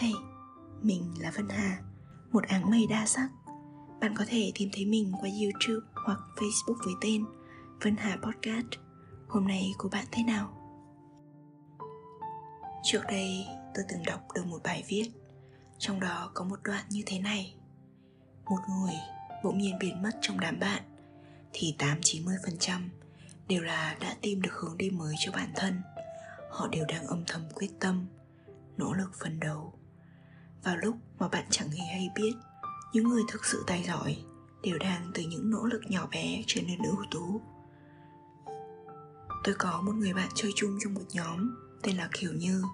Hey, mình là Vân Hà, một áng mây đa sắc. Bạn có thể tìm thấy mình qua YouTube hoặc Facebook với tên Vân Hà Podcast. Hôm nay của bạn thế nào? Trước đây tôi từng đọc được một bài viết Trong đó có một đoạn như thế này Một người bỗng nhiên biến mất trong đám bạn Thì 8-90% đều là đã tìm được hướng đi mới cho bản thân Họ đều đang âm thầm quyết tâm Nỗ lực phấn đấu vào lúc mà bạn chẳng hề hay biết, những người thực sự tài giỏi đều đang từ những nỗ lực nhỏ bé trở nên ưu tú. Tôi có một người bạn chơi chung trong một nhóm tên là Kiều như.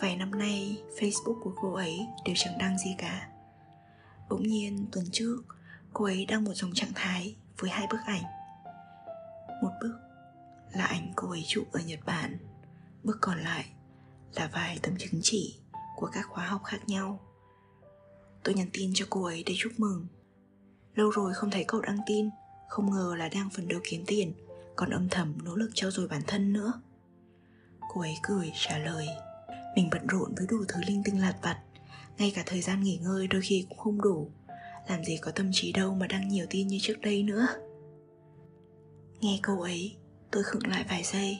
Vài năm nay, facebook của cô ấy đều chẳng đăng gì cả. Bỗng nhiên, tuần trước, cô ấy đăng một dòng trạng thái với hai bức ảnh. Một bức là ảnh cô ấy chụp ở nhật bản, bức còn lại là vài tấm chứng chỉ của các khóa học khác nhau. Tôi nhắn tin cho cô ấy để chúc mừng. Lâu rồi không thấy cậu đăng tin, không ngờ là đang phấn đấu kiếm tiền, còn âm thầm nỗ lực trau dồi bản thân nữa. Cô ấy cười, trả lời, mình bận rộn với đủ thứ linh tinh lặt vặt, ngay cả thời gian nghỉ ngơi đôi khi cũng không đủ, làm gì có tâm trí đâu mà đăng nhiều tin như trước đây nữa. Nghe câu ấy, tôi khựng lại vài giây.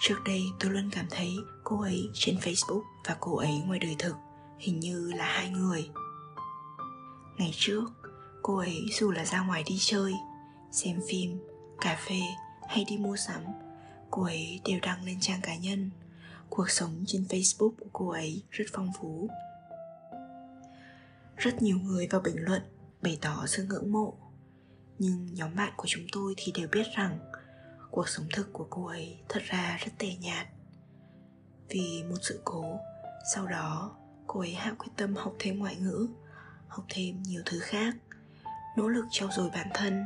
Trước đây tôi luôn cảm thấy cô ấy trên facebook và cô ấy ngoài đời thực, hình như là hai người. Ngày trước, cô ấy dù là ra ngoài đi chơi, xem phim, cà phê hay đi mua sắm, cô ấy đều đăng lên trang cá nhân. Cuộc sống trên facebook của cô ấy rất phong phú. Rất nhiều người vào bình luận, bày tỏ sự ngưỡng mộ. Nhưng nhóm bạn của chúng tôi thì đều biết rằng cuộc sống thực của cô ấy thật ra rất tệ nhạt vì một sự cố. Sau đó, cô ấy hạ quyết tâm học thêm ngoại ngữ, học thêm nhiều thứ khác, nỗ lực trau dồi bản thân.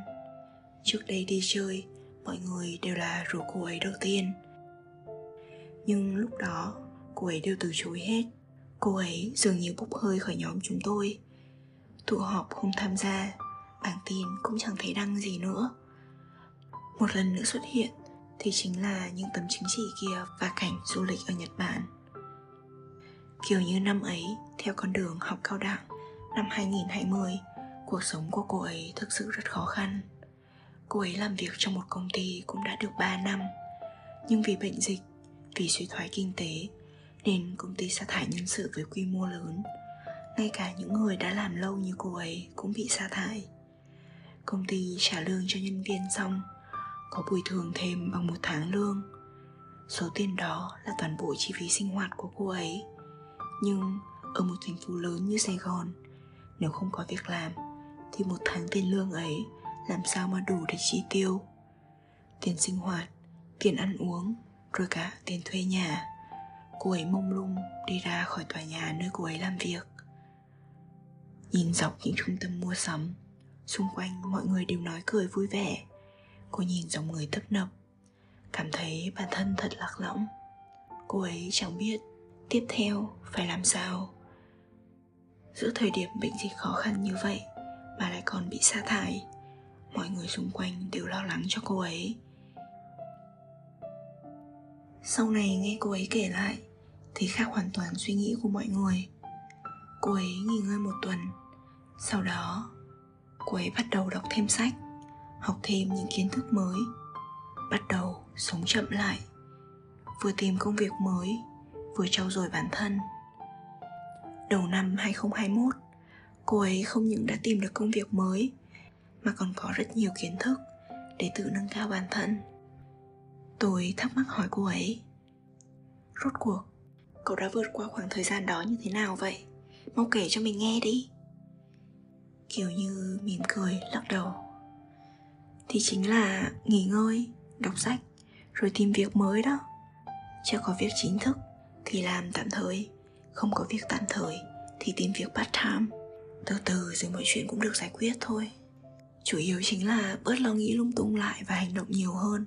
Trước đây đi chơi, mọi người đều là rủ cô ấy đầu tiên. Nhưng lúc đó, cô ấy đều từ chối hết. Cô ấy dường như bốc hơi khỏi nhóm chúng tôi. Tụ họp không tham gia, bảng tin cũng chẳng thấy đăng gì nữa. Một lần nữa xuất hiện thì chính là những tấm chứng chỉ kia và cảnh du lịch ở Nhật Bản. Kiểu như năm ấy, theo con đường học cao đẳng, năm 2020, cuộc sống của cô ấy thực sự rất khó khăn. Cô ấy làm việc trong một công ty cũng đã được 3 năm, nhưng vì bệnh dịch, vì suy thoái kinh tế, nên công ty sa thải nhân sự với quy mô lớn. Ngay cả những người đã làm lâu như cô ấy cũng bị sa thải. Công ty trả lương cho nhân viên xong có bồi thường thêm bằng một tháng lương. Số tiền đó là toàn bộ chi phí sinh hoạt của cô ấy. Nhưng ở một thành phố lớn như sài gòn, nếu không có việc làm, thì một tháng tiền lương ấy làm sao mà đủ để chi tiêu? Tiền sinh hoạt, tiền ăn uống, rồi cả tiền thuê nhà. Cô ấy mông lung đi ra khỏi tòa nhà nơi cô ấy làm việc. Nhìn dọc những trung tâm mua sắm, xung quanh mọi người đều nói cười vui vẻ cô nhìn dòng người tấp nập, cảm thấy bản thân thật lạc lõng. Cô ấy chẳng biết tiếp theo phải làm sao. Giữa thời điểm bệnh dịch khó khăn như vậy mà lại còn bị sa thải, mọi người xung quanh đều lo lắng cho cô ấy. Sau này nghe cô ấy kể lại, thì khác hoàn toàn suy nghĩ của mọi người. Cô ấy nghỉ ngơi một tuần, sau đó cô ấy bắt đầu đọc thêm sách học thêm những kiến thức mới, bắt đầu sống chậm lại, vừa tìm công việc mới, vừa trau dồi bản thân. Đầu năm 2021 cô ấy không những đã tìm được công việc mới, mà còn có rất nhiều kiến thức để tự nâng cao bản thân. Tôi thắc mắc hỏi cô ấy, rốt cuộc, cậu đã vượt qua khoảng thời gian đó như thế nào vậy? Mau kể cho mình nghe đi. Kiểu như mỉm cười, lắc đầu thì chính là nghỉ ngơi, đọc sách, rồi tìm việc mới đó. Chưa có việc chính thức thì làm tạm thời, không có việc tạm thời thì tìm việc part time. Từ từ rồi mọi chuyện cũng được giải quyết thôi. Chủ yếu chính là bớt lo nghĩ lung tung lại và hành động nhiều hơn.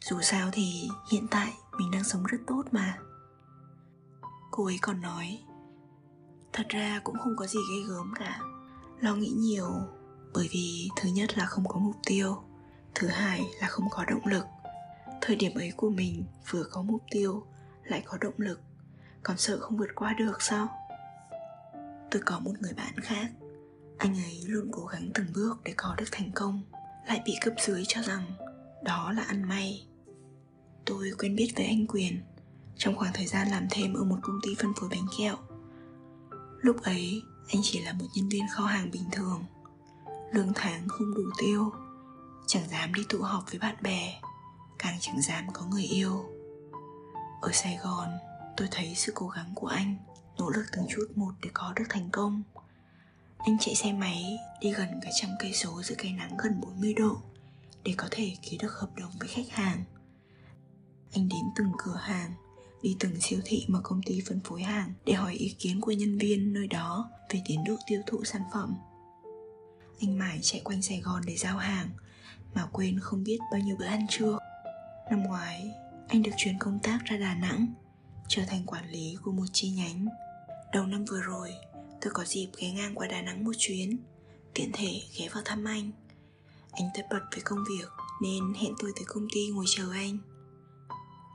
Dù sao thì hiện tại mình đang sống rất tốt mà. Cô ấy còn nói, thật ra cũng không có gì ghê gớm cả. Lo nghĩ nhiều bởi vì thứ nhất là không có mục tiêu, thứ hai là không có động lực. Thời điểm ấy của mình vừa có mục tiêu, lại có động lực. Còn sợ không vượt qua được sao? Tôi có một người bạn khác. Anh ấy luôn cố gắng từng bước để có được thành công, lại bị cấp dưới cho rằng đó là ăn may. Tôi quen biết với anh quyền trong khoảng thời gian làm thêm ở một công ty phân phối bánh kẹo. Lúc ấy, anh chỉ là một nhân viên kho hàng bình thường lương tháng không đủ tiêu chẳng dám đi tụ họp với bạn bè càng chẳng dám có người yêu ở sài gòn tôi thấy sự cố gắng của anh nỗ lực từng chút một để có được thành công anh chạy xe máy đi gần cả trăm cây số giữa cây nắng gần 40 độ để có thể ký được hợp đồng với khách hàng. Anh đến từng cửa hàng, đi từng siêu thị mà công ty phân phối hàng để hỏi ý kiến của nhân viên nơi đó về tiến độ tiêu thụ sản phẩm. Anh mãi chạy quanh Sài Gòn để giao hàng mà quên không biết bao nhiêu bữa ăn trưa. Năm ngoái, anh được chuyển công tác ra Đà Nẵng, trở thành quản lý của một chi nhánh. Đầu năm vừa rồi, tôi có dịp ghé ngang qua Đà Nẵng một chuyến Tiện thể ghé vào thăm anh Anh tất bật với công việc Nên hẹn tôi tới công ty ngồi chờ anh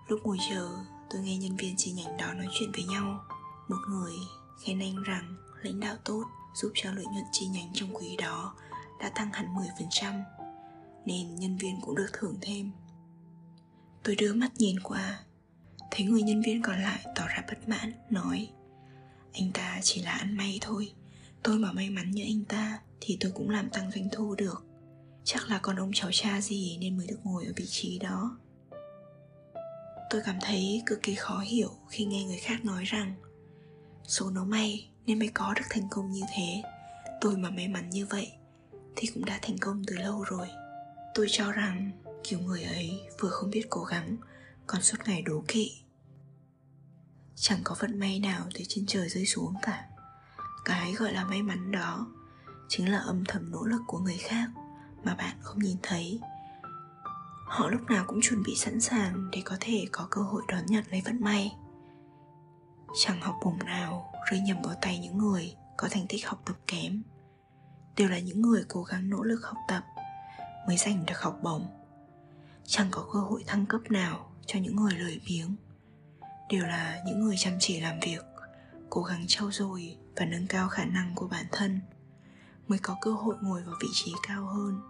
Lúc ngồi chờ Tôi nghe nhân viên chi nhánh đó nói chuyện với nhau Một người khen anh rằng Lãnh đạo tốt giúp cho lợi nhuận chi nhánh trong quý đó Đã tăng hẳn 10% Nên nhân viên cũng được thưởng thêm. Tôi đưa mắt nhìn qua, Thấy người nhân viên còn lại tỏ ra bất mãn, Nói, anh ta chỉ là ăn may thôi, tôi mà may mắn như anh ta thì tôi cũng làm tăng doanh thu được. Chắc là con ông cháu cha gì nên mới được ngồi ở vị trí đó. Tôi cảm thấy cực kỳ khó hiểu khi nghe người khác nói rằng, số nó may nên mới có được thành công như thế, tôi mà may mắn như vậy thì cũng đã thành công từ lâu rồi. Tôi cho rằng kiểu người ấy vừa không biết cố gắng, còn suốt ngày đố kỵ. Chẳng có vận may nào từ trên trời rơi xuống cả. Cái gọi là may mắn đó chính là âm thầm nỗ lực của người khác mà bạn không nhìn thấy. Họ lúc nào cũng chuẩn bị sẵn sàng để có thể có cơ hội đón nhận lấy vận may. Chẳng học bổng nào rơi nhầm vào tay những người có thành tích học tập kém. Đều là những người cố gắng nỗ lực học tập mới giành được học bổng. Chẳng có cơ hội thăng cấp nào cho những người lười biếng. Đều là những người chăm chỉ làm việc, cố gắng trau dồi và nâng cao khả năng của bản thân mới có cơ hội ngồi vào vị trí cao hơn.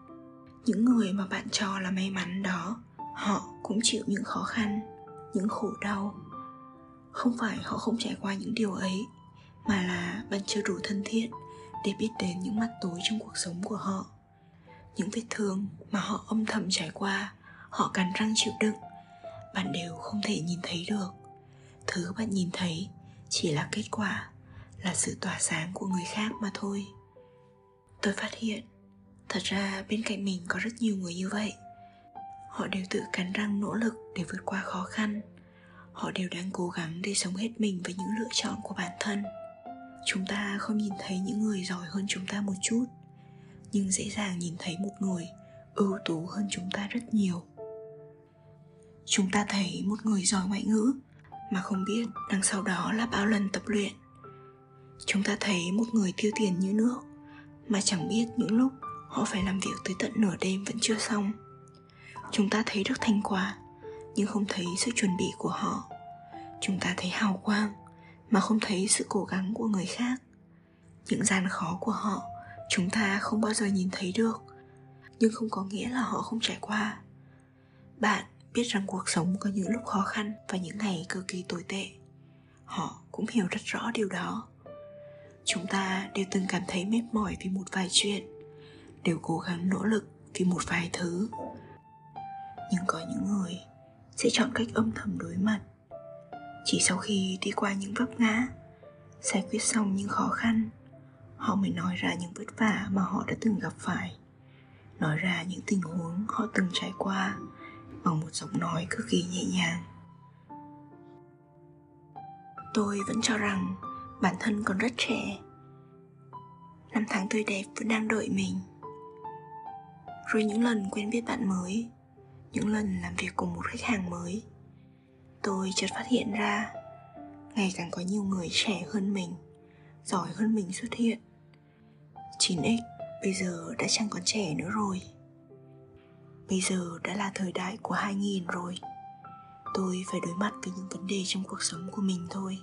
Những người mà bạn cho là may mắn đó, họ cũng chịu những khó khăn, những khổ đau. Không phải họ không trải qua những điều ấy mà là bạn chưa đủ thân thiết để biết đến những mặt tối trong cuộc sống của họ. Những vết thương mà họ âm thầm trải qua, họ cắn răng chịu đựng, bạn đều không thể nhìn thấy được. Thứ bạn nhìn thấy chỉ là kết quả, là sự tỏa sáng của người khác mà thôi. Tôi phát hiện, thật ra bên cạnh mình có rất nhiều người như vậy. Họ đều tự cắn răng nỗ lực để vượt qua khó khăn. Họ đều đang cố gắng để sống hết mình với những lựa chọn của bản thân chúng ta không nhìn thấy những người giỏi hơn chúng ta một chút, nhưng dễ dàng nhìn thấy một người ưu tú hơn chúng ta rất nhiều. Chúng ta thấy một người giỏi ngoại ngữ mà không biết đằng sau đó là bao lần tập luyện. Chúng ta thấy một người tiêu tiền như nước mà chẳng biết những lúc họ phải làm việc tới tận nửa đêm vẫn chưa xong. Chúng ta thấy được thành quả, nhưng không thấy sự chuẩn bị của họ. Chúng ta thấy hào quang mà không thấy sự cố gắng của người khác. Những gian khó của họ, chúng ta không bao giờ nhìn thấy được, nhưng không có nghĩa là họ không trải qua. Bạn biết rằng cuộc sống có những lúc khó khăn và những ngày cực kỳ tồi tệ. Họ cũng hiểu rất rõ điều đó. Chúng ta đều từng cảm thấy mệt mỏi vì một vài chuyện, đều cố gắng nỗ lực vì một vài thứ. Nhưng có những người sẽ chọn cách âm thầm đối mặt chỉ sau khi đi qua những vấp ngã, giải quyết xong những khó khăn, họ mới nói ra những vất vả mà họ đã từng gặp phải. Nói ra những tình huống họ từng trải qua bằng một giọng nói cực kỳ nhẹ nhàng. Tôi vẫn cho rằng bản thân còn rất trẻ. Năm tháng tươi đẹp vẫn đang đợi mình. Rồi những lần quen biết bạn mới, những lần làm việc cùng một khách hàng mới tôi chợt phát hiện ra, ngày càng có nhiều người trẻ hơn mình, giỏi hơn mình xuất hiện. 9x bây giờ đã chẳng còn trẻ nữa rồi. Bây giờ đã là thời đại của 2000 rồi. Tôi phải đối mặt với những vấn đề trong cuộc sống của mình thôi.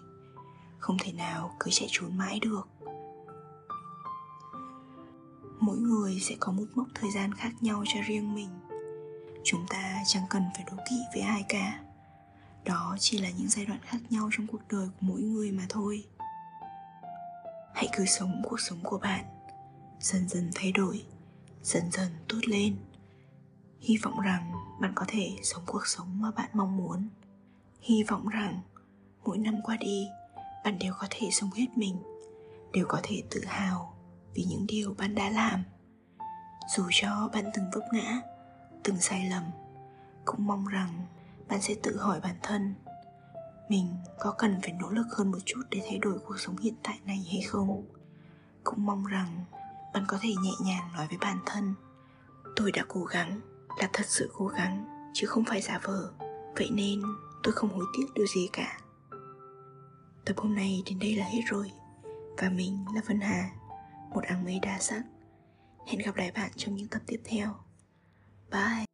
Không thể nào cứ chạy trốn mãi được. Mỗi người sẽ có một mốc thời gian khác nhau cho riêng mình. Chúng ta chẳng cần phải đố kỵ với ai cả đó chỉ là những giai đoạn khác nhau trong cuộc đời của mỗi người mà thôi. Hãy cứ sống cuộc sống của bạn. Dần dần thay đổi. Dần dần tốt lên. Hy vọng rằng bạn có thể sống cuộc sống mà bạn mong muốn. Hy vọng rằng mỗi năm qua đi, bạn đều có thể sống hết mình, đều có thể tự hào vì những điều bạn đã làm. Dù cho bạn từng vấp ngã, từng sai lầm, cũng mong rằng bạn sẽ tự hỏi bản thân, mình có cần phải nỗ lực hơn một chút để thay đổi cuộc sống hiện tại này hay không? Cũng mong rằng bạn có thể nhẹ nhàng nói với bản thân, tôi đã cố gắng là thật sự cố gắng, chứ không phải giả vờ. Vậy nên tôi không hối tiếc điều gì cả. Tập hôm nay đến đây là hết rồi. Và mình là vân hà, một áng mây đa sắc. Hẹn gặp lại bạn trong những tập tiếp theo. Bye!